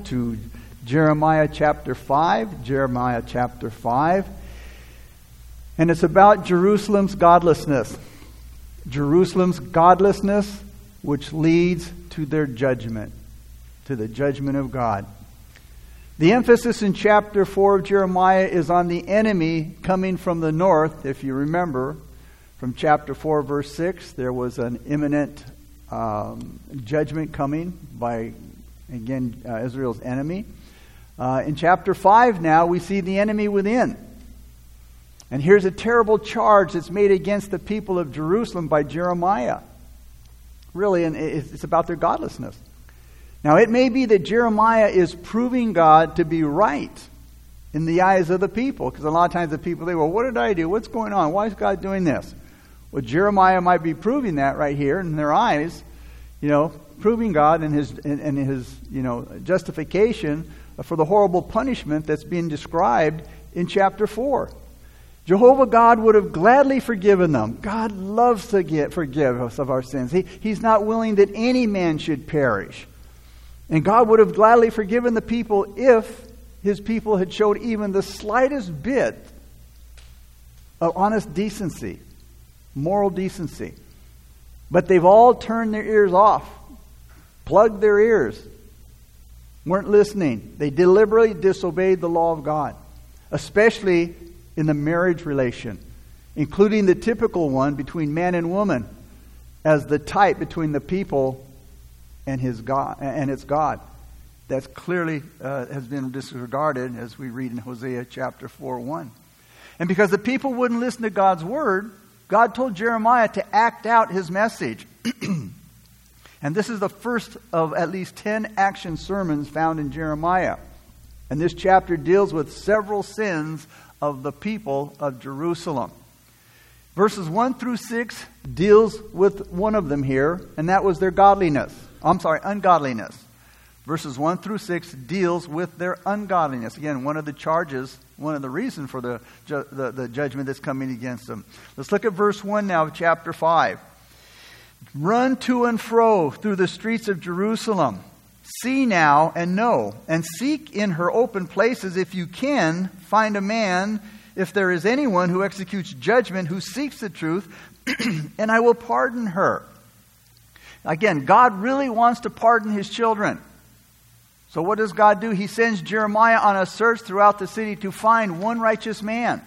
to Jeremiah chapter 5. Jeremiah chapter 5. And it's about Jerusalem's godlessness. Jerusalem's godlessness, which leads to their judgment, to the judgment of God. The emphasis in chapter 4 of Jeremiah is on the enemy coming from the north. If you remember from chapter 4, verse 6, there was an imminent um, judgment coming by, again, uh, Israel's enemy. Uh, in chapter 5 now, we see the enemy within. And here's a terrible charge that's made against the people of Jerusalem by Jeremiah. Really, and it's about their godlessness. Now, it may be that Jeremiah is proving God to be right in the eyes of the people, because a lot of times the people, they, well, what did I do? What's going on? Why is God doing this? Well, Jeremiah might be proving that right here in their eyes, you know, proving God and his, and, his, you know, justification for the horrible punishment that's being described in chapter 4. Jehovah God would have gladly forgiven them. God loves to get, forgive us of our sins. He, he's not willing that any man should perish. And God would have gladly forgiven the people if his people had showed even the slightest bit of honest decency, moral decency. But they've all turned their ears off, plugged their ears, weren't listening. They deliberately disobeyed the law of God, especially in the marriage relation, including the typical one between man and woman as the type between the people and his God and its God. That's clearly uh, has been disregarded as we read in Hosea chapter 4 1. And because the people wouldn't listen to God's word, God told Jeremiah to act out his message. and this is the first of at least 10 action sermons found in Jeremiah. And this chapter deals with several sins of the people of Jerusalem. Verses 1 through 6 deals with one of them here, and that was their godliness. I'm sorry, ungodliness. Verses 1 through 6 deals with their ungodliness. Again, one of the charges, one of the reasons for the, the, the judgment that's coming against them. Let's look at verse 1 now of chapter 5. Run to and fro through the streets of Jerusalem. See now and know, and seek in her open places if you can find a man, if there is anyone who executes judgment, who seeks the truth, and I will pardon her. Again, God really wants to pardon his children. So what does God do? He sends Jeremiah on a search throughout the city to find one righteous man.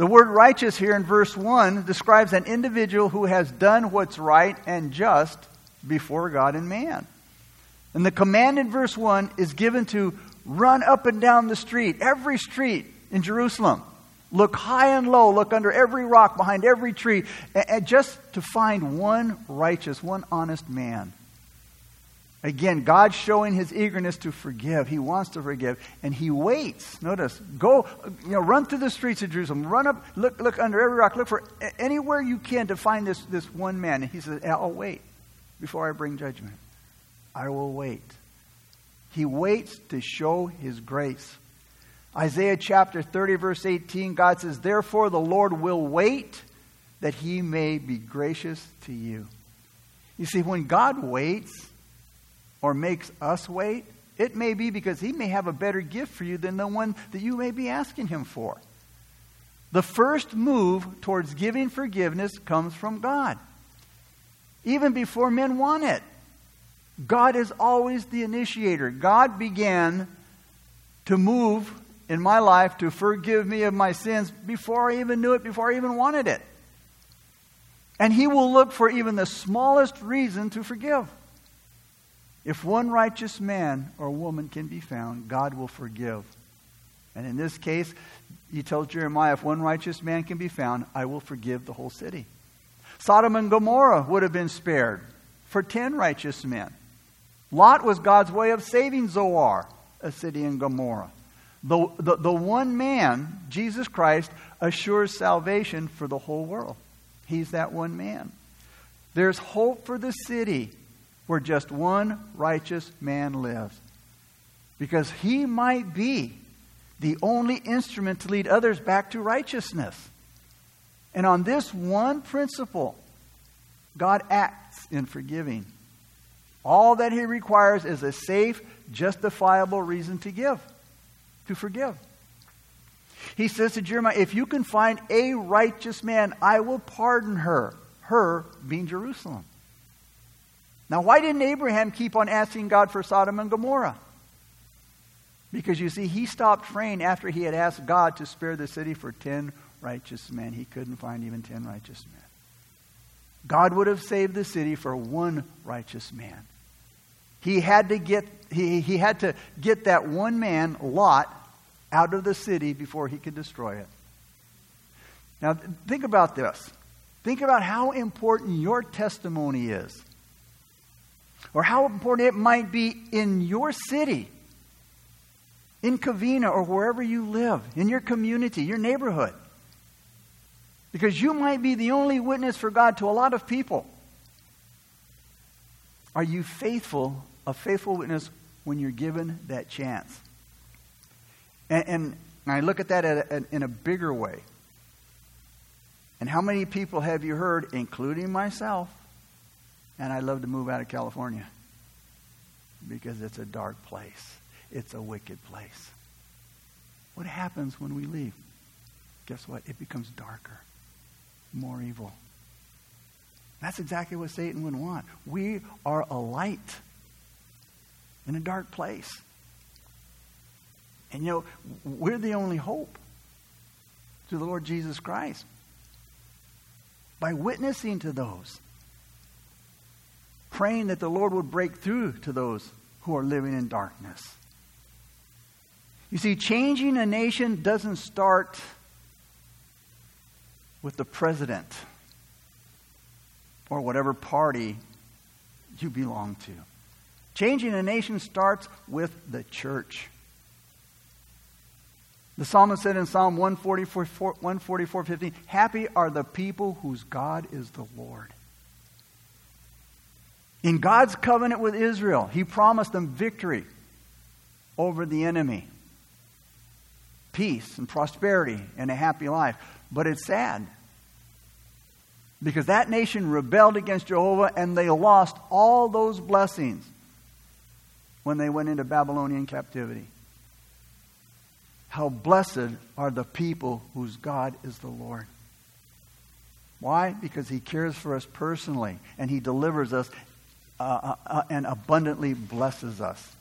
The word righteous here in verse 1 describes an individual who has done what's right and just before God and man. And the command in verse 1 is given to run up and down the street, every street in Jerusalem. Look high and low, look under every rock, behind every tree, and just to find one righteous, one honest man. Again, God showing his eagerness to forgive. He wants to forgive, and he waits. Notice, go, you know, run through the streets of Jerusalem, run up, look, look under every rock, look for anywhere you can to find this, this one man. And he says, I'll wait before I bring judgment. I will wait. He waits to show his grace. Isaiah chapter 30, verse 18, God says, Therefore the Lord will wait that he may be gracious to you. You see, when God waits or makes us wait, it may be because he may have a better gift for you than the one that you may be asking him for. The first move towards giving forgiveness comes from God, even before men want it. God is always the initiator. God began to move in my life to forgive me of my sins before I even knew it, before I even wanted it. And He will look for even the smallest reason to forgive. If one righteous man or woman can be found, God will forgive. And in this case, he tells Jeremiah, if one righteous man can be found, I will forgive the whole city. Sodom and Gomorrah would have been spared for ten righteous men. Lot was God's way of saving Zoar, a city in Gomorrah. The, the, the one man, Jesus Christ, assures salvation for the whole world. He's that one man. There's hope for the city where just one righteous man lives. Because he might be the only instrument to lead others back to righteousness. And on this one principle, God acts in forgiving. All that he requires is a safe, justifiable reason to give, to forgive. He says to Jeremiah, If you can find a righteous man, I will pardon her. Her being Jerusalem. Now, why didn't Abraham keep on asking God for Sodom and Gomorrah? Because you see, he stopped praying after he had asked God to spare the city for 10 righteous men. He couldn't find even 10 righteous men. God would have saved the city for one righteous man. He had to get, he, he had to get that one man, Lot, out of the city before he could destroy it. Now, think about this. Think about how important your testimony is, or how important it might be in your city, in Covina, or wherever you live, in your community, your neighborhood. Because you might be the only witness for God to a lot of people. Are you faithful, a faithful witness, when you're given that chance? And, and I look at that a, in a bigger way. And how many people have you heard, including myself, and I'd love to move out of California? Because it's a dark place, it's a wicked place. What happens when we leave? Guess what? It becomes darker more evil. That's exactly what Satan would want. We are a light in a dark place. And you know, we're the only hope to the Lord Jesus Christ. By witnessing to those, praying that the Lord would break through to those who are living in darkness. You see, changing a nation doesn't start with the president or whatever party you belong to. Changing a nation starts with the church. The psalmist said in Psalm 144, 144 15, Happy are the people whose God is the Lord. In God's covenant with Israel, He promised them victory over the enemy, peace and prosperity and a happy life. But it's sad because that nation rebelled against Jehovah and they lost all those blessings when they went into Babylonian captivity. How blessed are the people whose God is the Lord. Why? Because he cares for us personally and he delivers us uh, uh, uh and abundantly blesses us.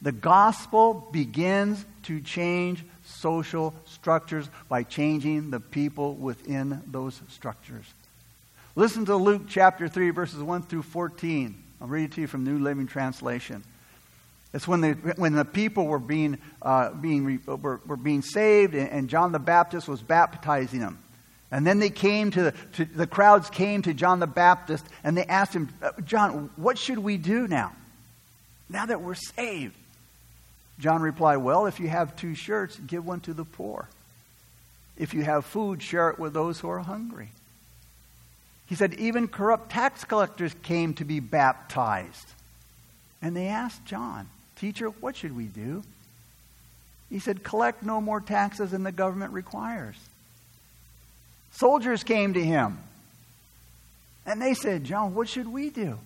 The gospel begins to change social structures by changing the people within those structures. Listen to Luke chapter 3, verses 1 through 14. I'll read it to you from New Living Translation. It's when the, when the people were being, uh, being, were, were being saved, and, and John the Baptist was baptizing them. And then they came to the, to, the crowds came to John the Baptist and they asked him, uh, John, what should we do now? Now that we're saved. John replied, Well, if you have two shirts, give one to the poor. If you have food, share it with those who are hungry. He said, Even corrupt tax collectors came to be baptized. And they asked John, Teacher, what should we do? He said, Collect no more taxes than the government requires. Soldiers came to him. And they said, John, what should we do?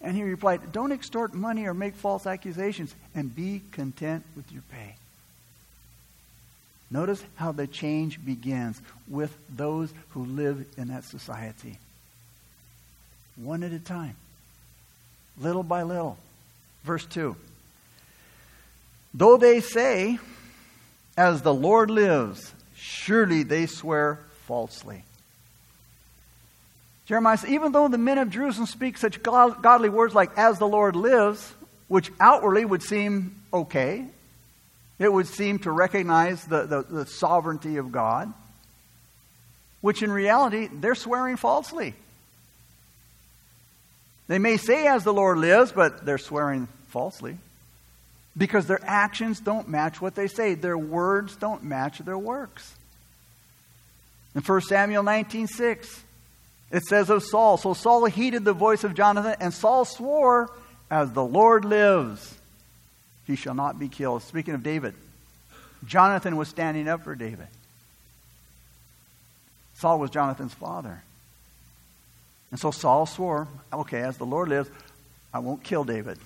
And he replied, Don't extort money or make false accusations, and be content with your pay. Notice how the change begins with those who live in that society. One at a time, little by little. Verse 2 Though they say, As the Lord lives, surely they swear falsely. Jeremiah says, even though the men of Jerusalem speak such godly words like, as the Lord lives, which outwardly would seem okay, it would seem to recognize the, the, the sovereignty of God, which in reality, they're swearing falsely. They may say, as the Lord lives, but they're swearing falsely because their actions don't match what they say. Their words don't match their works. In 1 Samuel 19 6, it says of Saul, so Saul heeded the voice of Jonathan, and Saul swore, As the Lord lives, he shall not be killed. Speaking of David, Jonathan was standing up for David. Saul was Jonathan's father. And so Saul swore, okay, as the Lord lives, I won't kill David.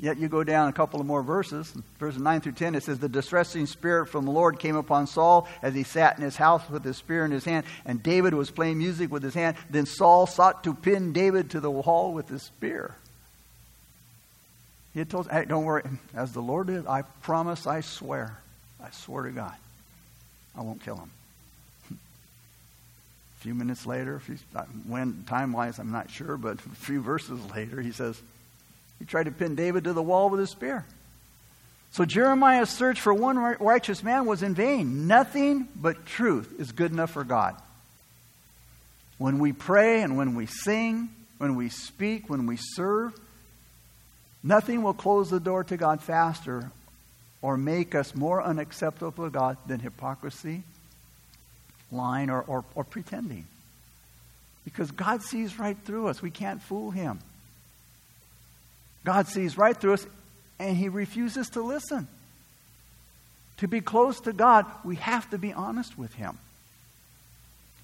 Yet you go down a couple of more verses, verses 9 through 10, it says, The distressing spirit from the Lord came upon Saul as he sat in his house with his spear in his hand, and David was playing music with his hand. Then Saul sought to pin David to the wall with his spear. He had told, hey, don't worry, as the Lord is, I promise, I swear, I swear to God, I won't kill him. a few minutes later, few, uh, when time wise, I'm not sure, but a few verses later, he says, he tried to pin David to the wall with a spear. So Jeremiah's search for one righteous man was in vain. Nothing but truth is good enough for God. When we pray and when we sing, when we speak, when we serve, nothing will close the door to God faster or make us more unacceptable to God than hypocrisy, lying, or, or, or pretending. Because God sees right through us. We can't fool him. God sees right through us and he refuses to listen. To be close to God, we have to be honest with him.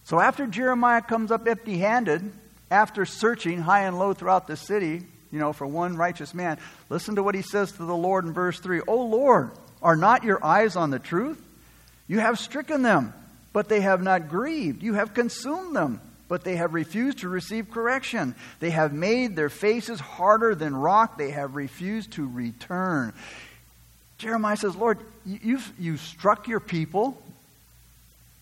So after Jeremiah comes up empty handed, after searching high and low throughout the city, you know, for one righteous man, listen to what he says to the Lord in verse 3 O Lord, are not your eyes on the truth? You have stricken them, but they have not grieved. You have consumed them but they have refused to receive correction. They have made their faces harder than rock. They have refused to return. Jeremiah says, Lord, you've, you struck your people,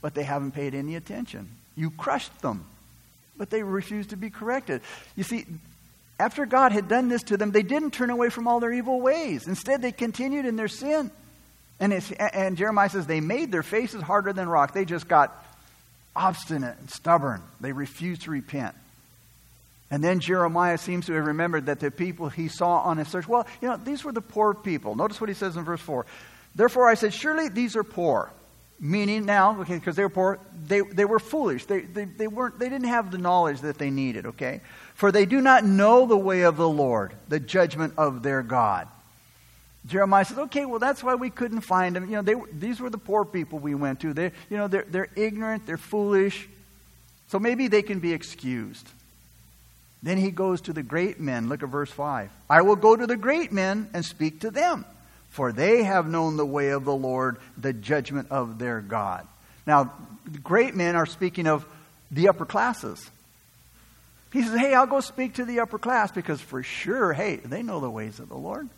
but they haven't paid any attention. You crushed them, but they refused to be corrected. You see, after God had done this to them, they didn't turn away from all their evil ways. Instead, they continued in their sin. And, and Jeremiah says they made their faces harder than rock. They just got obstinate and stubborn. They refuse to repent. And then Jeremiah seems to have remembered that the people he saw on his search, well, you know, these were the poor people. Notice what he says in verse 4. Therefore I said, Surely these are poor. Meaning now, okay, because they were poor, they, they were foolish. They, they, they, weren't, they didn't have the knowledge that they needed, okay? For they do not know the way of the Lord, the judgment of their God. Jeremiah says, okay, well, that's why we couldn't find them. You know, they, these were the poor people we went to. They, you know, they're, they're ignorant, they're foolish. So maybe they can be excused. Then he goes to the great men. Look at verse 5. I will go to the great men and speak to them, for they have known the way of the Lord, the judgment of their God. Now, the great men are speaking of the upper classes. He says, hey, I'll go speak to the upper class because for sure, hey, they know the ways of the Lord.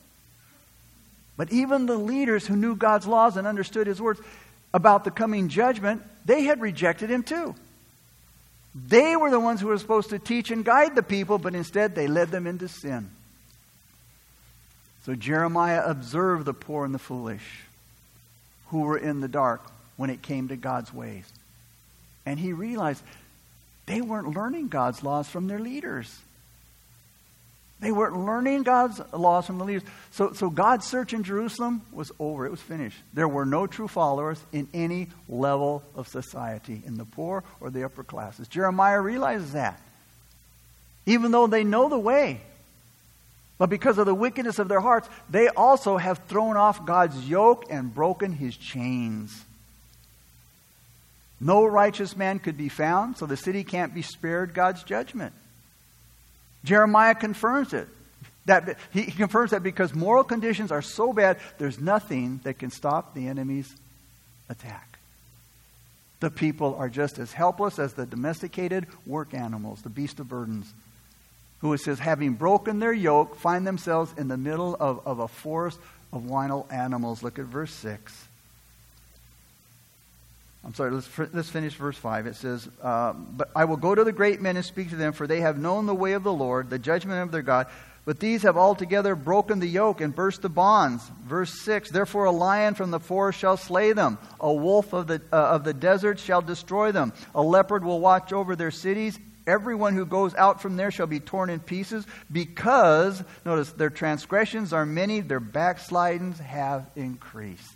But even the leaders who knew God's laws and understood his words about the coming judgment, they had rejected him too. They were the ones who were supposed to teach and guide the people, but instead they led them into sin. So Jeremiah observed the poor and the foolish who were in the dark when it came to God's ways. And he realized they weren't learning God's laws from their leaders. They weren't learning God's laws from the leaders. So, so God's search in Jerusalem was over. It was finished. There were no true followers in any level of society, in the poor or the upper classes. Jeremiah realizes that. Even though they know the way. But because of the wickedness of their hearts, they also have thrown off God's yoke and broken his chains. No righteous man could be found, so the city can't be spared God's judgment. Jeremiah confirms it. That, he confirms that because moral conditions are so bad, there's nothing that can stop the enemy's attack. The people are just as helpless as the domesticated work animals, the beast of burdens, who it says, having broken their yoke, find themselves in the middle of, of a forest of wild animals. Look at verse 6. I'm sorry, let's, let's finish verse 5. It says, uh, But I will go to the great men and speak to them, for they have known the way of the Lord, the judgment of their God. But these have altogether broken the yoke and burst the bonds. Verse 6 Therefore a lion from the forest shall slay them, a wolf of the, uh, of the desert shall destroy them, a leopard will watch over their cities. Everyone who goes out from there shall be torn in pieces, because, notice, their transgressions are many, their backslidings have increased.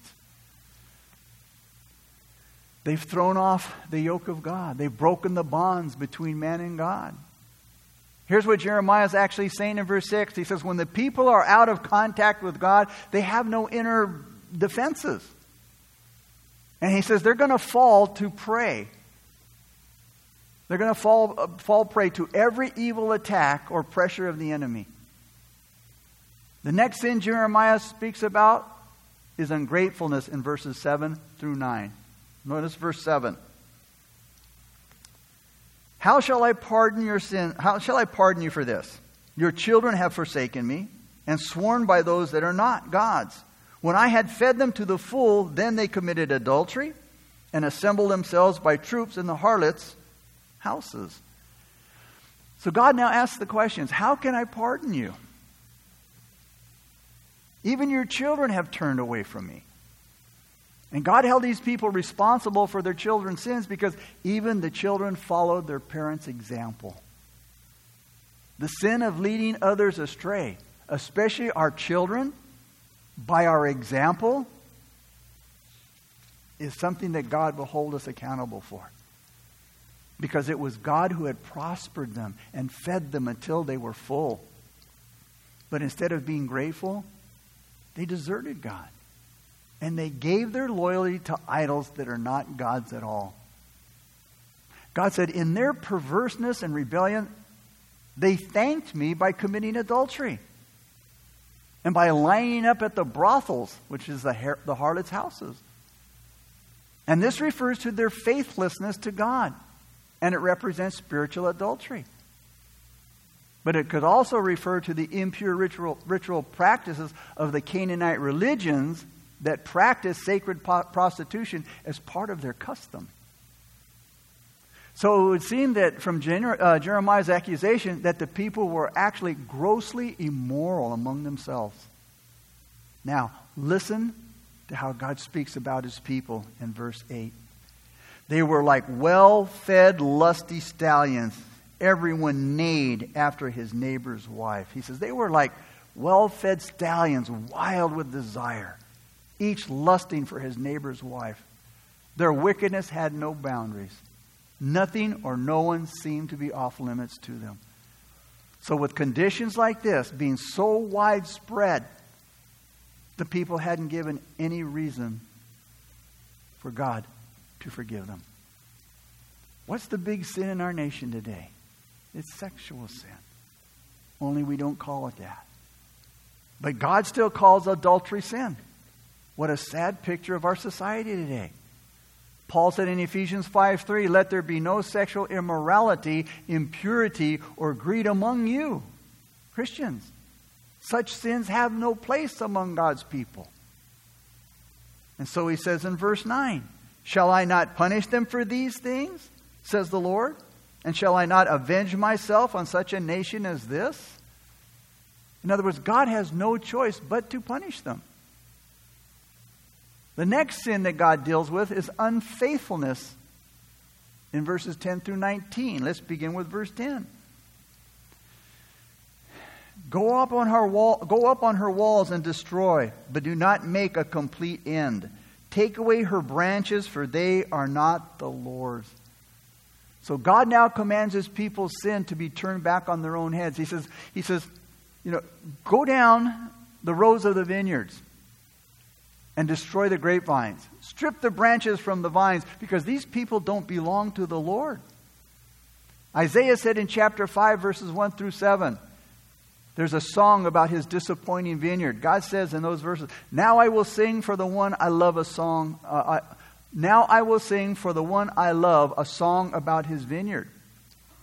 They've thrown off the yoke of God. They've broken the bonds between man and God. Here's what Jeremiah is actually saying in verse 6. He says, When the people are out of contact with God, they have no inner defenses. And he says they're going to fall to prey. They're going to fall, uh, fall prey to every evil attack or pressure of the enemy. The next sin Jeremiah speaks about is ungratefulness in verses 7 through 9. Notice verse 7. How shall I pardon your sin? How shall I pardon you for this? Your children have forsaken me and sworn by those that are not God's. When I had fed them to the full, then they committed adultery and assembled themselves by troops in the harlots' houses. So God now asks the questions How can I pardon you? Even your children have turned away from me. And God held these people responsible for their children's sins because even the children followed their parents' example. The sin of leading others astray, especially our children, by our example, is something that God will hold us accountable for. Because it was God who had prospered them and fed them until they were full. But instead of being grateful, they deserted God. And they gave their loyalty to idols that are not God's at all. God said, In their perverseness and rebellion, they thanked me by committing adultery and by lining up at the brothels, which is the, har- the harlots' houses. And this refers to their faithlessness to God, and it represents spiritual adultery. But it could also refer to the impure ritual, ritual practices of the Canaanite religions that practice sacred prostitution as part of their custom. So it would seem that from uh, Jeremiah's accusation that the people were actually grossly immoral among themselves. Now, listen to how God speaks about his people in verse 8. They were like well fed, lusty stallions. Everyone neighed after his neighbor's wife. He says they were like well fed stallions, wild with desire, each lusting for his neighbor's wife. Their wickedness had no boundaries. Nothing or no one seemed to be off limits to them. So, with conditions like this being so widespread, the people hadn't given any reason for God to forgive them. What's the big sin in our nation today? It's sexual sin. Only we don't call it that. But God still calls adultery sin. What a sad picture of our society today. Paul said in Ephesians 5 3, let there be no sexual immorality, impurity, or greed among you, Christians. Such sins have no place among God's people. And so he says in verse 9, Shall I not punish them for these things, says the Lord? And shall I not avenge myself on such a nation as this? In other words, God has no choice but to punish them. The next sin that God deals with is unfaithfulness in verses 10 through 19. Let's begin with verse 10. Go up on her wall, go up on her walls and destroy, but do not make a complete end. Take away her branches, for they are not the Lord's. So God now commands his people's sin to be turned back on their own heads. He says, he says, you know, go down the rows of the vineyards and destroy the grapevines. Strip the branches from the vines because these people don't belong to the Lord. Isaiah said in chapter 5, verses 1 through 7, there's a song about his disappointing vineyard. God says in those verses, Now I will sing for the one I love a song. Uh, I, now I will sing for the one I love a song about his vineyard.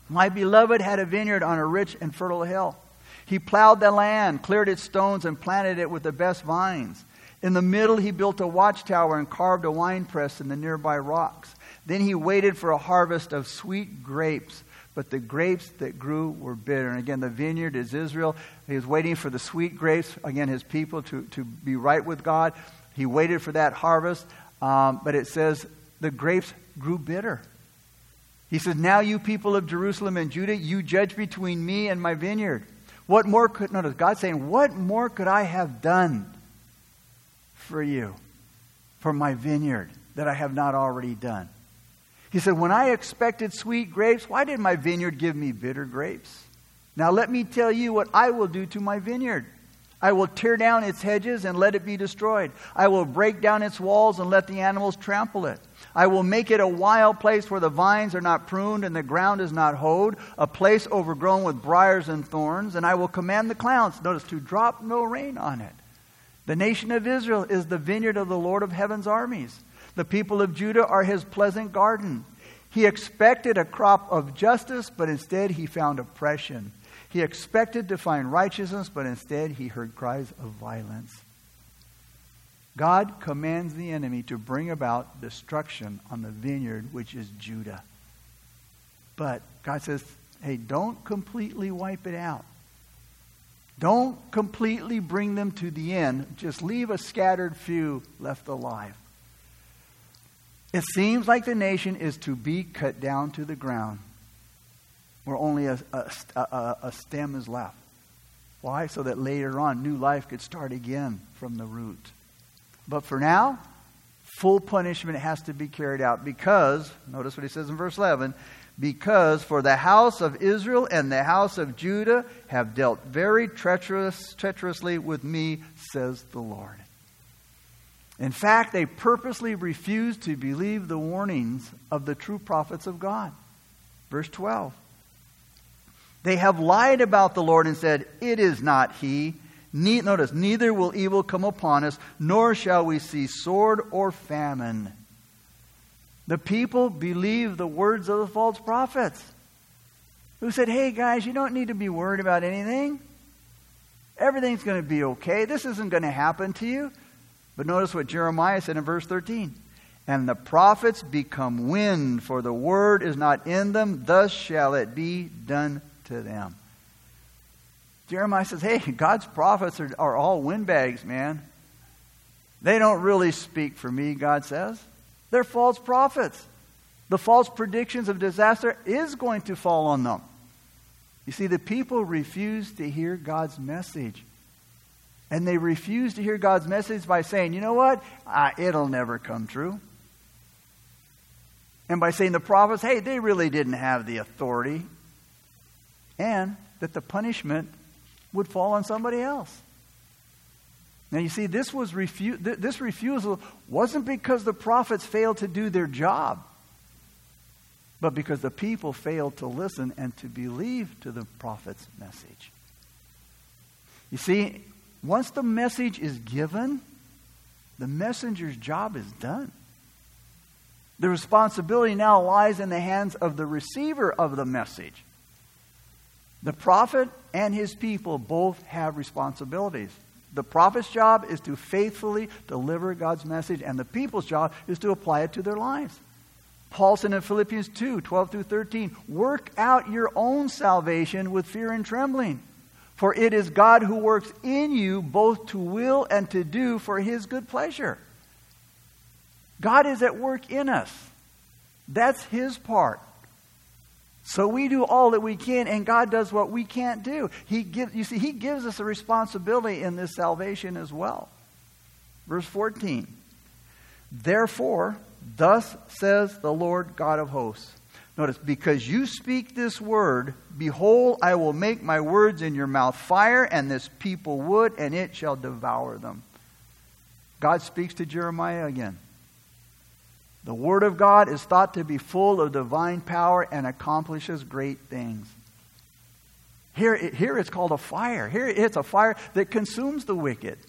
My beloved had a vineyard on a rich and fertile hill. He plowed the land, cleared its stones, and planted it with the best vines. In the middle, he built a watchtower and carved a winepress in the nearby rocks. Then he waited for a harvest of sweet grapes, but the grapes that grew were bitter. And again, the vineyard is Israel. He was waiting for the sweet grapes, again, his people to, to be right with God. He waited for that harvest, um, but it says the grapes grew bitter. He says, Now, you people of Jerusalem and Judah, you judge between me and my vineyard. What more could, notice God saying, What more could I have done? For you, for my vineyard that I have not already done. He said, When I expected sweet grapes, why did my vineyard give me bitter grapes? Now let me tell you what I will do to my vineyard. I will tear down its hedges and let it be destroyed. I will break down its walls and let the animals trample it. I will make it a wild place where the vines are not pruned and the ground is not hoed, a place overgrown with briars and thorns. And I will command the clouds, notice, to drop no rain on it. The nation of Israel is the vineyard of the Lord of heaven's armies. The people of Judah are his pleasant garden. He expected a crop of justice, but instead he found oppression. He expected to find righteousness, but instead he heard cries of violence. God commands the enemy to bring about destruction on the vineyard, which is Judah. But God says, hey, don't completely wipe it out. Don't completely bring them to the end. Just leave a scattered few left alive. It seems like the nation is to be cut down to the ground where only a, a, a, a stem is left. Why? So that later on, new life could start again from the root. But for now, full punishment has to be carried out because, notice what he says in verse 11, because for the house of Israel and the house of Judah have dealt very treacherous, treacherously with me, says the Lord. In fact, they purposely refused to believe the warnings of the true prophets of God. Verse 12. They have lied about the Lord and said, It is not He. Ne- notice, neither will evil come upon us, nor shall we see sword or famine. The people believe the words of the false prophets who said, Hey guys, you don't need to be worried about anything. Everything's going to be okay. This isn't going to happen to you. But notice what Jeremiah said in verse 13. And the prophets become wind, for the word is not in them, thus shall it be done to them. Jeremiah says, hey, God's prophets are, are all windbags, man. They don't really speak for me, God says. They're false prophets. The false predictions of disaster is going to fall on them. You see, the people refuse to hear God's message. And they refuse to hear God's message by saying, you know what? It'll never come true. And by saying the prophets, hey, they really didn't have the authority and that the punishment would fall on somebody else. Now you see, this was refu- th- this refusal wasn't because the prophets failed to do their job, but because the people failed to listen and to believe to the prophet's message. You see, once the message is given, the messenger's job is done. The responsibility now lies in the hands of the receiver of the message. The prophet and his people both have responsibilities. The prophet's job is to faithfully deliver God's message, and the people's job is to apply it to their lives. Paul said in Philippians 2 12 through 13, work out your own salvation with fear and trembling. For it is God who works in you both to will and to do for his good pleasure. God is at work in us. That's his part. So we do all that we can, and God does what we can't do. He give, you see, He gives us a responsibility in this salvation as well. Verse 14. Therefore, thus says the Lord God of hosts. Notice, because you speak this word, behold, I will make my words in your mouth fire, and this people wood, and it shall devour them. God speaks to Jeremiah again. The Word of God is thought to be full of divine power and accomplishes great things. Here, here it's called a fire. Here it's a fire that consumes the wicked.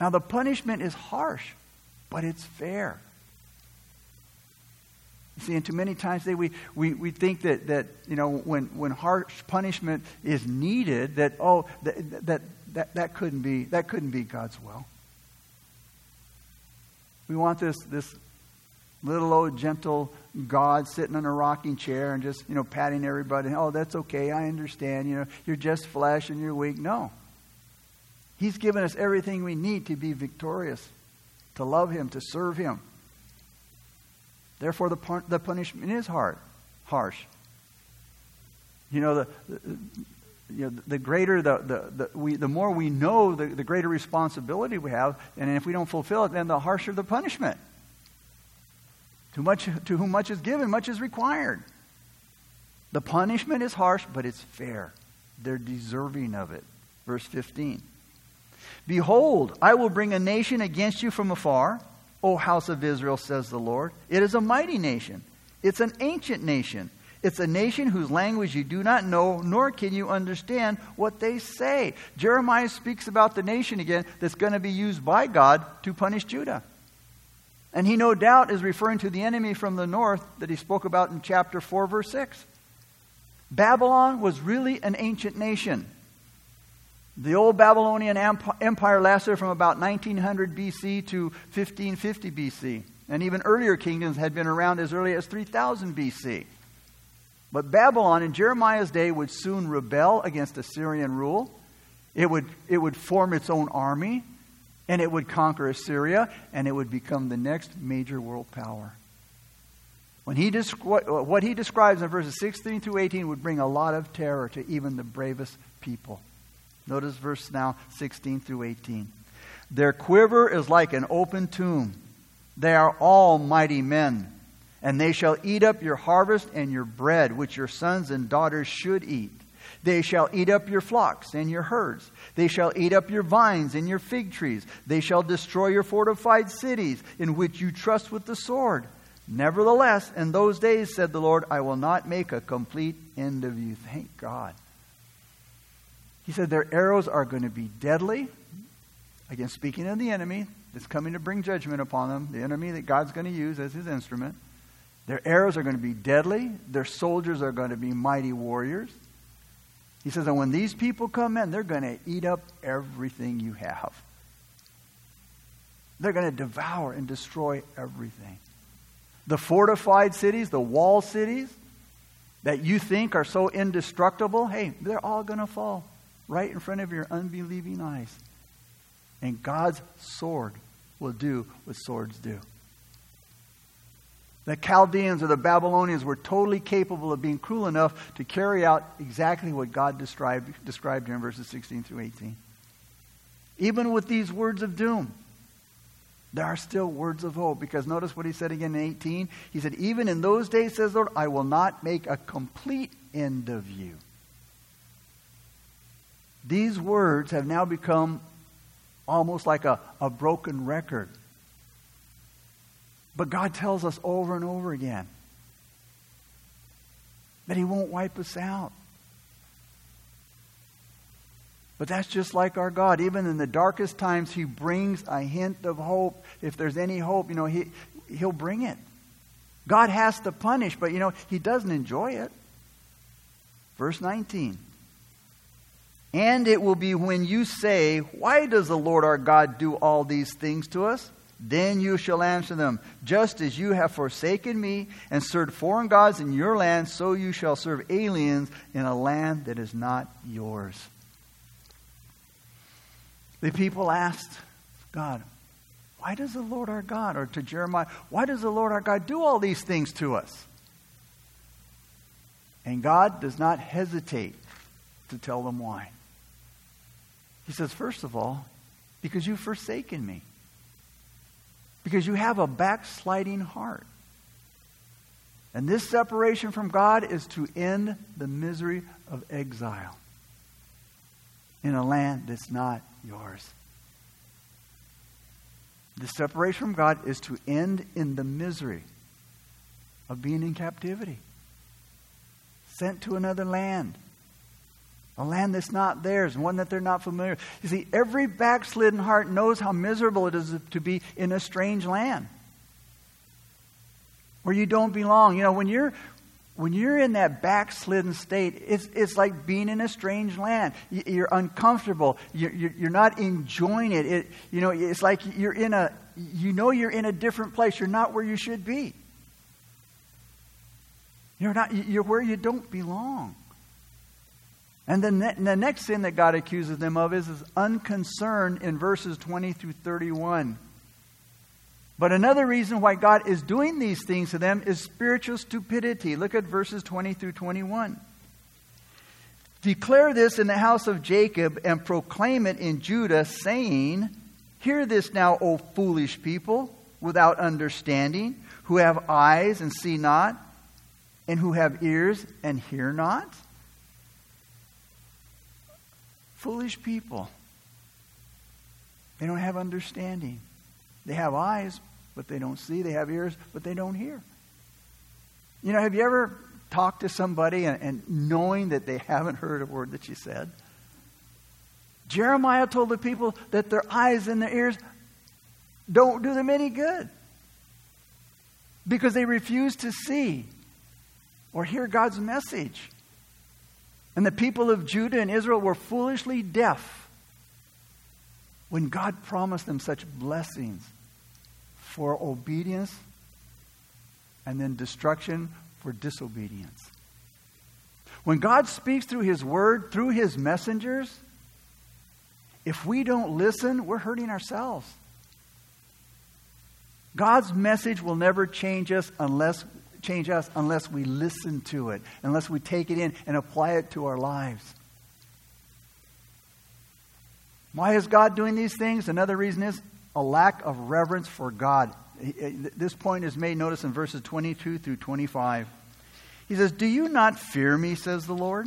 Now, the punishment is harsh, but it's fair. You see, and too many times they, we, we, we think that, that you know, when, when harsh punishment is needed, that, oh, that, that, that, that, couldn't, be, that couldn't be God's will. We want this, this little old gentle God sitting in a rocking chair and just, you know, patting everybody. Oh, that's okay. I understand. You know, you're just flesh and you're weak. No. He's given us everything we need to be victorious, to love Him, to serve Him. Therefore, the, the punishment is hard, harsh. You know, the, the you know, the greater the, the, the, we, the more we know, the, the greater responsibility we have. And if we don't fulfill it, then the harsher the punishment. Too much, to whom much is given, much is required. The punishment is harsh, but it's fair. They're deserving of it. Verse 15. Behold, I will bring a nation against you from afar, O house of Israel, says the Lord. It is a mighty nation. It's an ancient nation. It's a nation whose language you do not know, nor can you understand what they say. Jeremiah speaks about the nation again that's going to be used by God to punish Judah. And he no doubt is referring to the enemy from the north that he spoke about in chapter 4, verse 6. Babylon was really an ancient nation. The old Babylonian Empire lasted from about 1900 BC to 1550 BC. And even earlier kingdoms had been around as early as 3000 BC. But Babylon in Jeremiah's day would soon rebel against Assyrian rule. It would, it would form its own army, and it would conquer Assyria, and it would become the next major world power. When he descri- what he describes in verses 16 through 18 would bring a lot of terror to even the bravest people. Notice verse now 16 through 18. Their quiver is like an open tomb. They are all mighty men and they shall eat up your harvest and your bread, which your sons and daughters should eat. They shall eat up your flocks and your herds. They shall eat up your vines and your fig trees. They shall destroy your fortified cities, in which you trust with the sword. Nevertheless, in those days, said the Lord, I will not make a complete end of you. Thank God. He said their arrows are going to be deadly. Again, speaking of the enemy that's coming to bring judgment upon them, the enemy that God's going to use as his instrument. Their arrows are going to be deadly. Their soldiers are going to be mighty warriors. He says, and when these people come in, they're going to eat up everything you have. They're going to devour and destroy everything. The fortified cities, the wall cities that you think are so indestructible, hey, they're all going to fall right in front of your unbelieving eyes. And God's sword will do what swords do. The Chaldeans or the Babylonians were totally capable of being cruel enough to carry out exactly what God described, described here in verses 16 through 18. Even with these words of doom, there are still words of hope. Because notice what he said again in 18. He said, Even in those days, says Lord, I will not make a complete end of you. These words have now become almost like a, a broken record. But God tells us over and over again that He won't wipe us out. But that's just like our God. Even in the darkest times, He brings a hint of hope. If there's any hope, you know, he, He'll bring it. God has to punish, but, you know, He doesn't enjoy it. Verse 19. And it will be when you say, Why does the Lord our God do all these things to us? Then you shall answer them, Just as you have forsaken me and served foreign gods in your land, so you shall serve aliens in a land that is not yours. The people asked God, Why does the Lord our God, or to Jeremiah, why does the Lord our God do all these things to us? And God does not hesitate to tell them why. He says, First of all, because you've forsaken me because you have a backsliding heart. And this separation from God is to end the misery of exile in a land that's not yours. The separation from God is to end in the misery of being in captivity, sent to another land a land that's not theirs, one that they're not familiar with. You see, every backslidden heart knows how miserable it is to be in a strange land where you don't belong. You know, when you're when you're in that backslidden state, it's, it's like being in a strange land. You're uncomfortable. You're, you're not enjoying it. it. You know, it's like you're in a, you know you're in a different place. You're not where you should be. You're not, you're where you don't belong. And then the, next sin that God accuses them of is, is unconcern in verses 20 through 31. But another reason why God is doing these things to them is spiritual stupidity. Look at verses 20 through 21. Declare this in the house of Jacob and proclaim it in Judah, saying, Hear this now, O foolish people, without understanding, who have eyes and see not, and who have ears and hear not. Foolish people. They don't have understanding. They have eyes, but they don't see. They have ears, but they don't hear. You know, have you ever talked to somebody and, and knowing that they haven't heard a word that you said? Jeremiah told the people that their eyes and their ears don't do them any good because they refuse to see or hear God's message. And the people of Judah and Israel were foolishly deaf when God promised them such blessings for obedience and then destruction for disobedience. When God speaks through His Word, through His messengers, if we don't listen, we're hurting ourselves. God's message will never change us unless change us unless we listen to it, unless we take it in and apply it to our lives. Why is God doing these things? Another reason is a lack of reverence for God. This point is made, notice, in verses 22 through 25. He says, Do you not fear me, says the Lord?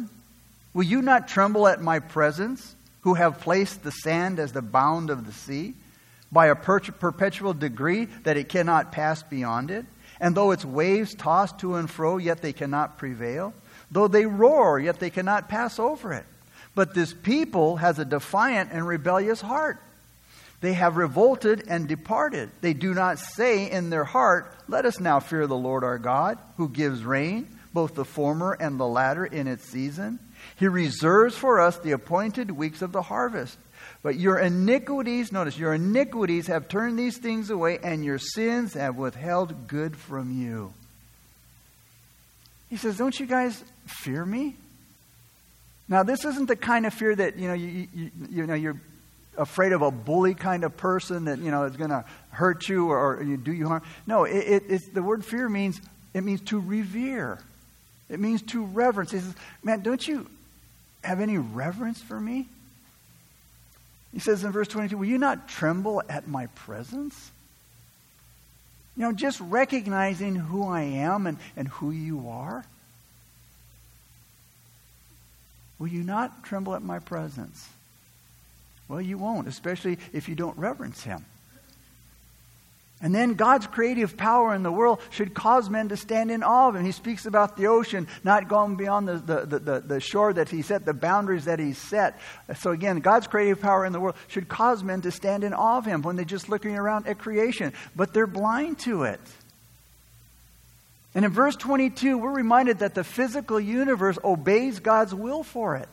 Will you not tremble at my presence, who have placed the sand as the bound of the sea, by a perpetual degree that it cannot pass beyond it? And though its waves toss to and fro, yet they cannot prevail. Though they roar, yet they cannot pass over it. But this people has a defiant and rebellious heart. They have revolted and departed. They do not say in their heart, Let us now fear the Lord our God, who gives rain, both the former and the latter, in its season. He reserves for us the appointed weeks of the harvest. But your iniquities, notice, your iniquities have turned these things away, and your sins have withheld good from you. He says, Don't you guys fear me? Now, this isn't the kind of fear that, you know, you, you, you know, you're afraid of a bully kind of person that, you know, is going to hurt you or, or, do you harm. No, it, it, it's, the word fear means, it means to revere. It means to reverence. He says, man, don't you have any reverence for me? He says in verse 22, Will you not tremble at my presence? You know, just recognizing who I am and, and who you are. Will you not tremble at my presence? Well, you won't, especially if you don't reverence him. And then God's creative power in the world should cause men to stand in awe of him. He speaks about the ocean not going beyond the, the, the, the, shore that he set, the boundaries that he set. So again, God's creative power in the world should cause men to stand in awe of him when they're just looking around at creation. But they're blind to it. And in verse 22, we're reminded that the physical universe obeys God's will for it.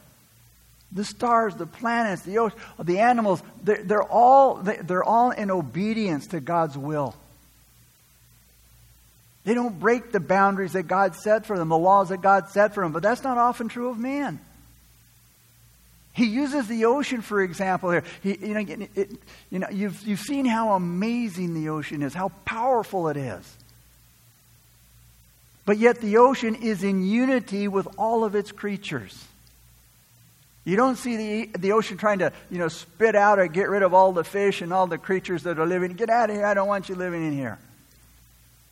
The stars, the planets, the ocean, the animals, they're, they're, all, they're all in obedience to God's will. They don't break the boundaries that God set for them, the laws that God set for them, but that's not often true of man. He uses the ocean, for example, here. He, you, know, it, you know, you've, you've seen how amazing the ocean is, how powerful it is. But yet the ocean is in unity with all of its creatures. You don't see the, the ocean trying to, you know, spit out or get rid of all the fish and all the creatures that are living. Get out of here. I don't want you living in here.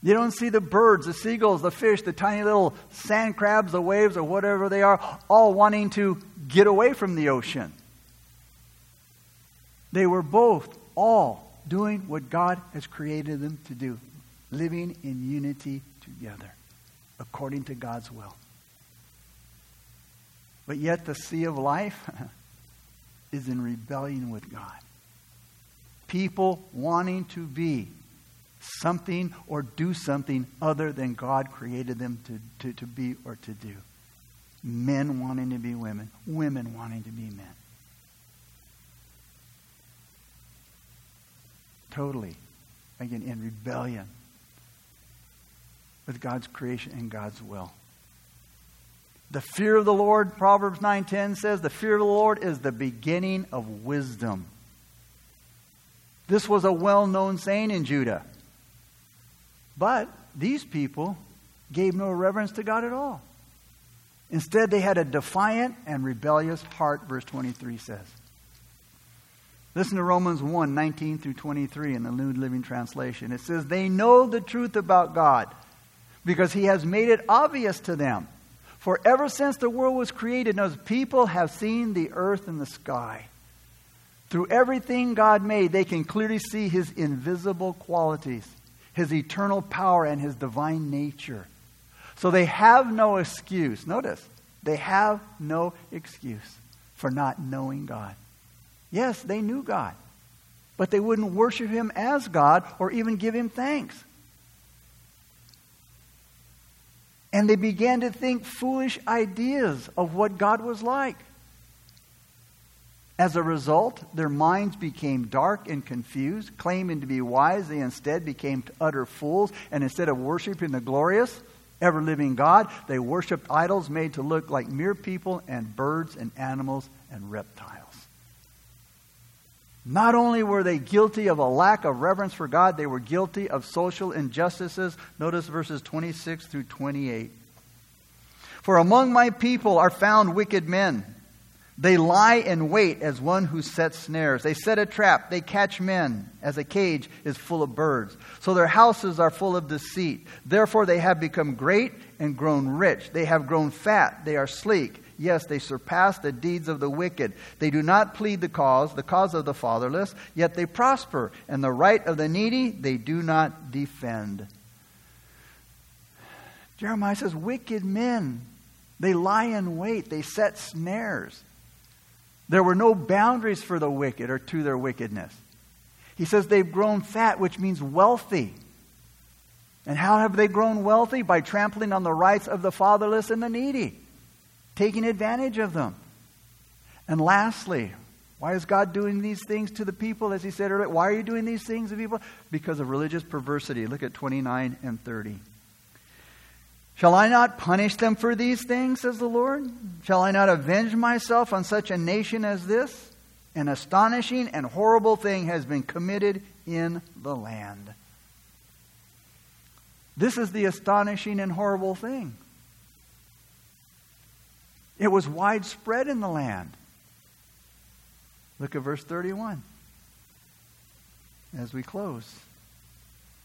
You don't see the birds, the seagulls, the fish, the tiny little sand crabs, the waves, or whatever they are, all wanting to get away from the ocean. They were both, all, doing what God has created them to do, living in unity together, according to God's will. But yet the sea of life is in rebellion with God. People wanting to be something or do something other than God created them to, to, to be or to do. Men wanting to be women, women wanting to be men. Totally, again, in rebellion with God's creation and God's will. The fear of the Lord, Proverbs 9:10 says, the fear of the Lord is the beginning of wisdom. This was a well-known saying in Judah. But these people gave no reverence to God at all. Instead, they had a defiant and rebellious heart, verse 23 says. Listen to Romans 1 19 through 23 in the New Living Translation. It says, They know the truth about God because He has made it obvious to them. For ever since the world was created, those people have seen the earth and the sky. Through everything God made, they can clearly see his invisible qualities, his eternal power, and his divine nature. So they have no excuse. Notice, they have no excuse for not knowing God. Yes, they knew God, but they wouldn't worship him as God or even give him thanks. And they began to think foolish ideas of what God was like. As a result, their minds became dark and confused. Claiming to be wise, they instead became utter fools. And instead of worshiping the glorious, ever living God, they worshiped idols made to look like mere people and birds and animals and reptiles. Not only were they guilty of a lack of reverence for God, they were guilty of social injustices. Notice verses 26 through 28. For among my people are found wicked men. They lie in wait as one who sets snares. They set a trap. They catch men as a cage is full of birds. So their houses are full of deceit. Therefore they have become great and grown rich. They have grown fat. They are sleek. Yes, they surpass the deeds of the wicked. They do not plead the cause, the cause of the fatherless, yet they prosper, and the right of the needy they do not defend. Jeremiah says, Wicked men, they lie in wait, they set snares. There were no boundaries for the wicked or to their wickedness. He says they've grown fat, which means wealthy. And how have they grown wealthy? By trampling on the rights of the fatherless and the needy taking advantage of them. And lastly, why is God doing these things to the people, as he said earlier? Why are you doing these things to people? Because of religious perversity. Look at 29 and 30. Shall I not punish them for these things, says the Lord? Shall I not avenge myself on such a nation as this? An astonishing and horrible thing has been committed in the land. This is the astonishing and horrible thing. It was widespread in the land. Look at verse 31 as we close.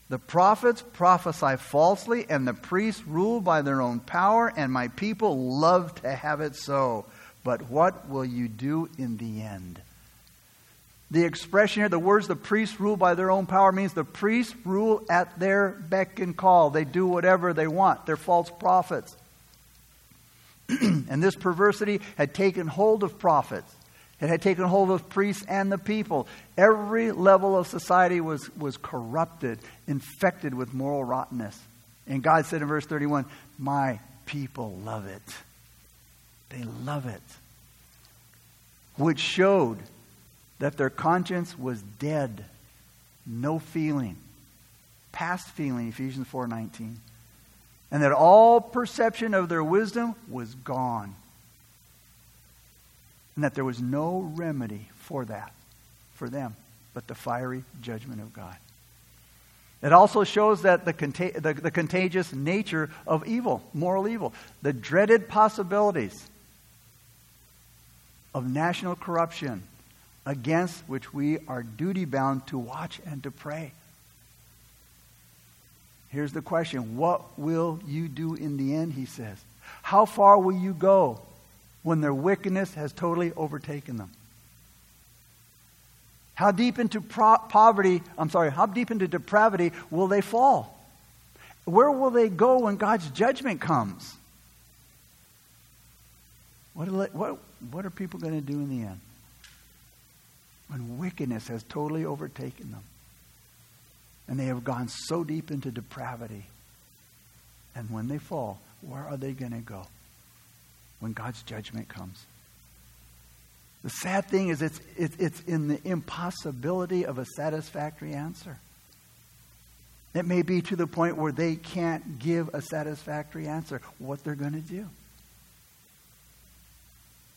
The prophets prophesy falsely, and the priests rule by their own power, and my people love to have it so. But what will you do in the end? The expression here, the words the priests rule by their own power, means the priests rule at their beck and call. They do whatever they want. They're false prophets. and this perversity had taken hold of prophets. It had taken hold of priests and the people. Every level of society was, was corrupted, infected with moral rottenness. And God said in verse 31, My people love it. They love it. Which showed that their conscience was dead. No feeling. Past feeling, Ephesians 4.19 and that all perception of their wisdom was gone. And that there was no remedy for that, for them, but the fiery judgment of God. It also shows that the, the, the contagious nature of evil, moral evil, the dreaded possibilities of national corruption against which we are duty bound to watch and to pray. Here's the question What will you do in the end? He says. How far will you go when their wickedness has totally overtaken them? How deep into pro- poverty, I'm sorry, how deep into depravity will they fall? Where will they go when God's judgment comes? What are, what, what are people going to do in the end? When wickedness has totally overtaken them and they have gone so deep into depravity. And when they fall, where are they going to go when God's judgment comes? The sad thing is, it's, it's in the impossibility of a satisfactory answer. It may be to the point where they can't give a satisfactory answer what they're going to do.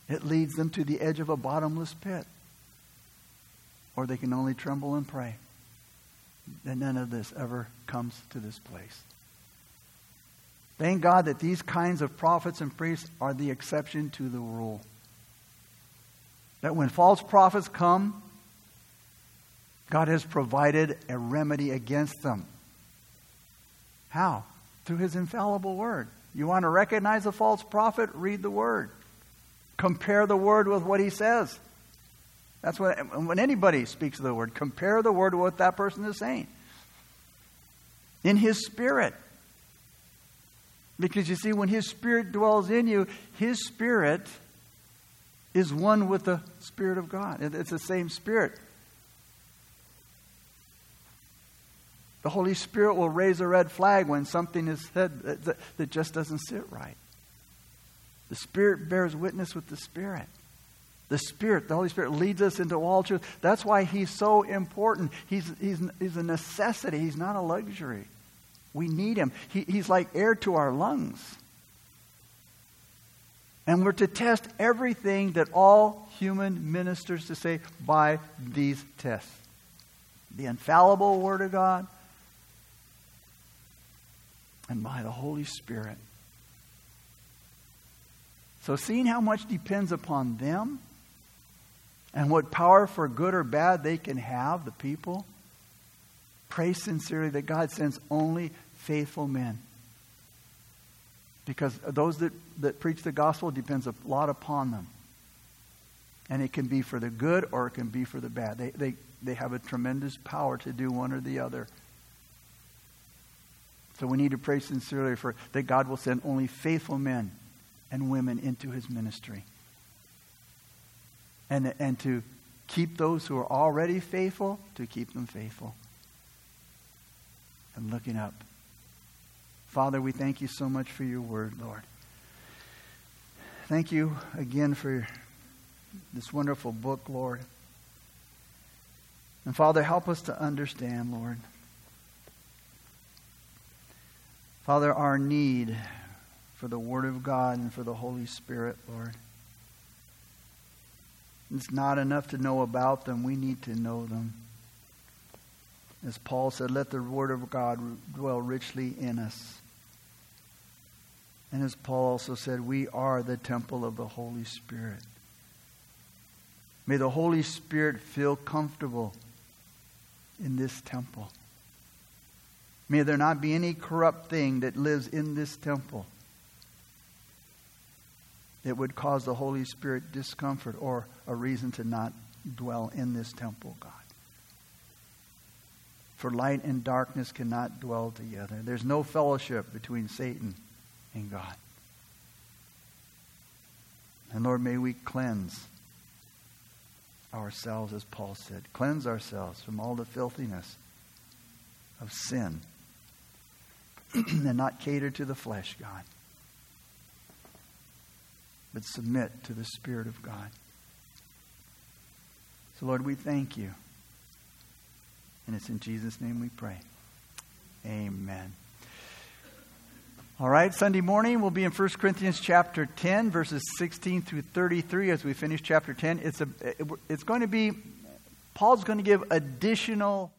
It leads them to the edge of a bottomless pit. Or they can only tremble and pray that none of this ever comes to this place. Thank God that these kinds of prophets and priests are the exception to the rule. That when false prophets come, God has provided a remedy against them. How? Through his infallible word. You want to recognize a false prophet? Read the word. Compare the word with what he says. That's what, when anybody speaks the word, compare the word with what that person is saying. In his spirit. Because you see, when his spirit dwells in you, his spirit is one with the Spirit of God. It's the same Spirit. The Holy Spirit will raise a red flag when something is said that just doesn't sit right. The Spirit bears witness with the Spirit. The Spirit, the Holy Spirit leads us into all truth. That's why He's so important. He's, he's, he's a necessity, He's not a luxury. We need Him. He, he's like air to our lungs. And we're to test everything that all human ministers to say by these tests the infallible Word of God, and by the Holy Spirit. So, seeing how much depends upon them and what power for good or bad they can have, the people, pray sincerely that God sends only faithful men. Because those that, that preach the gospel depends a lot upon them. And it can be for the good or it can be for the bad. They, they, they have a tremendous power to do one or the other. So we need to pray sincerely for that God will send only faithful men and women into his ministry. And, and to keep those who are already faithful, to keep them faithful. And looking up. Father, we thank you so much for your word, Lord. Thank you again for this wonderful book, Lord. And Father, help us to understand, Lord. Father, our need for the Word of God and for the Holy Spirit, Lord. It's not enough to know about them, we need to know them. As Paul said, let the Word of God dwell richly in us. And as Paul also said, we are the temple of the Holy Spirit. May the Holy Spirit feel comfortable in this temple. May there not be any corrupt thing that lives in this temple that would cause the Holy Spirit discomfort or a reason to not dwell in this temple, God. For light and darkness cannot dwell together. There's no fellowship between Satan and God. And Lord, may we cleanse ourselves, as Paul said. Cleanse ourselves from all the filthiness of sin and not cater to the flesh, God, but submit to the Spirit of God. So, Lord, we thank you. And it's in Jesus' name we pray. Amen. All right, Sunday morning we'll be in 1 Corinthians chapter 10, verses 16 through 33 as we finish chapter 10. It's, a, it's going to be, Paul's going to give additional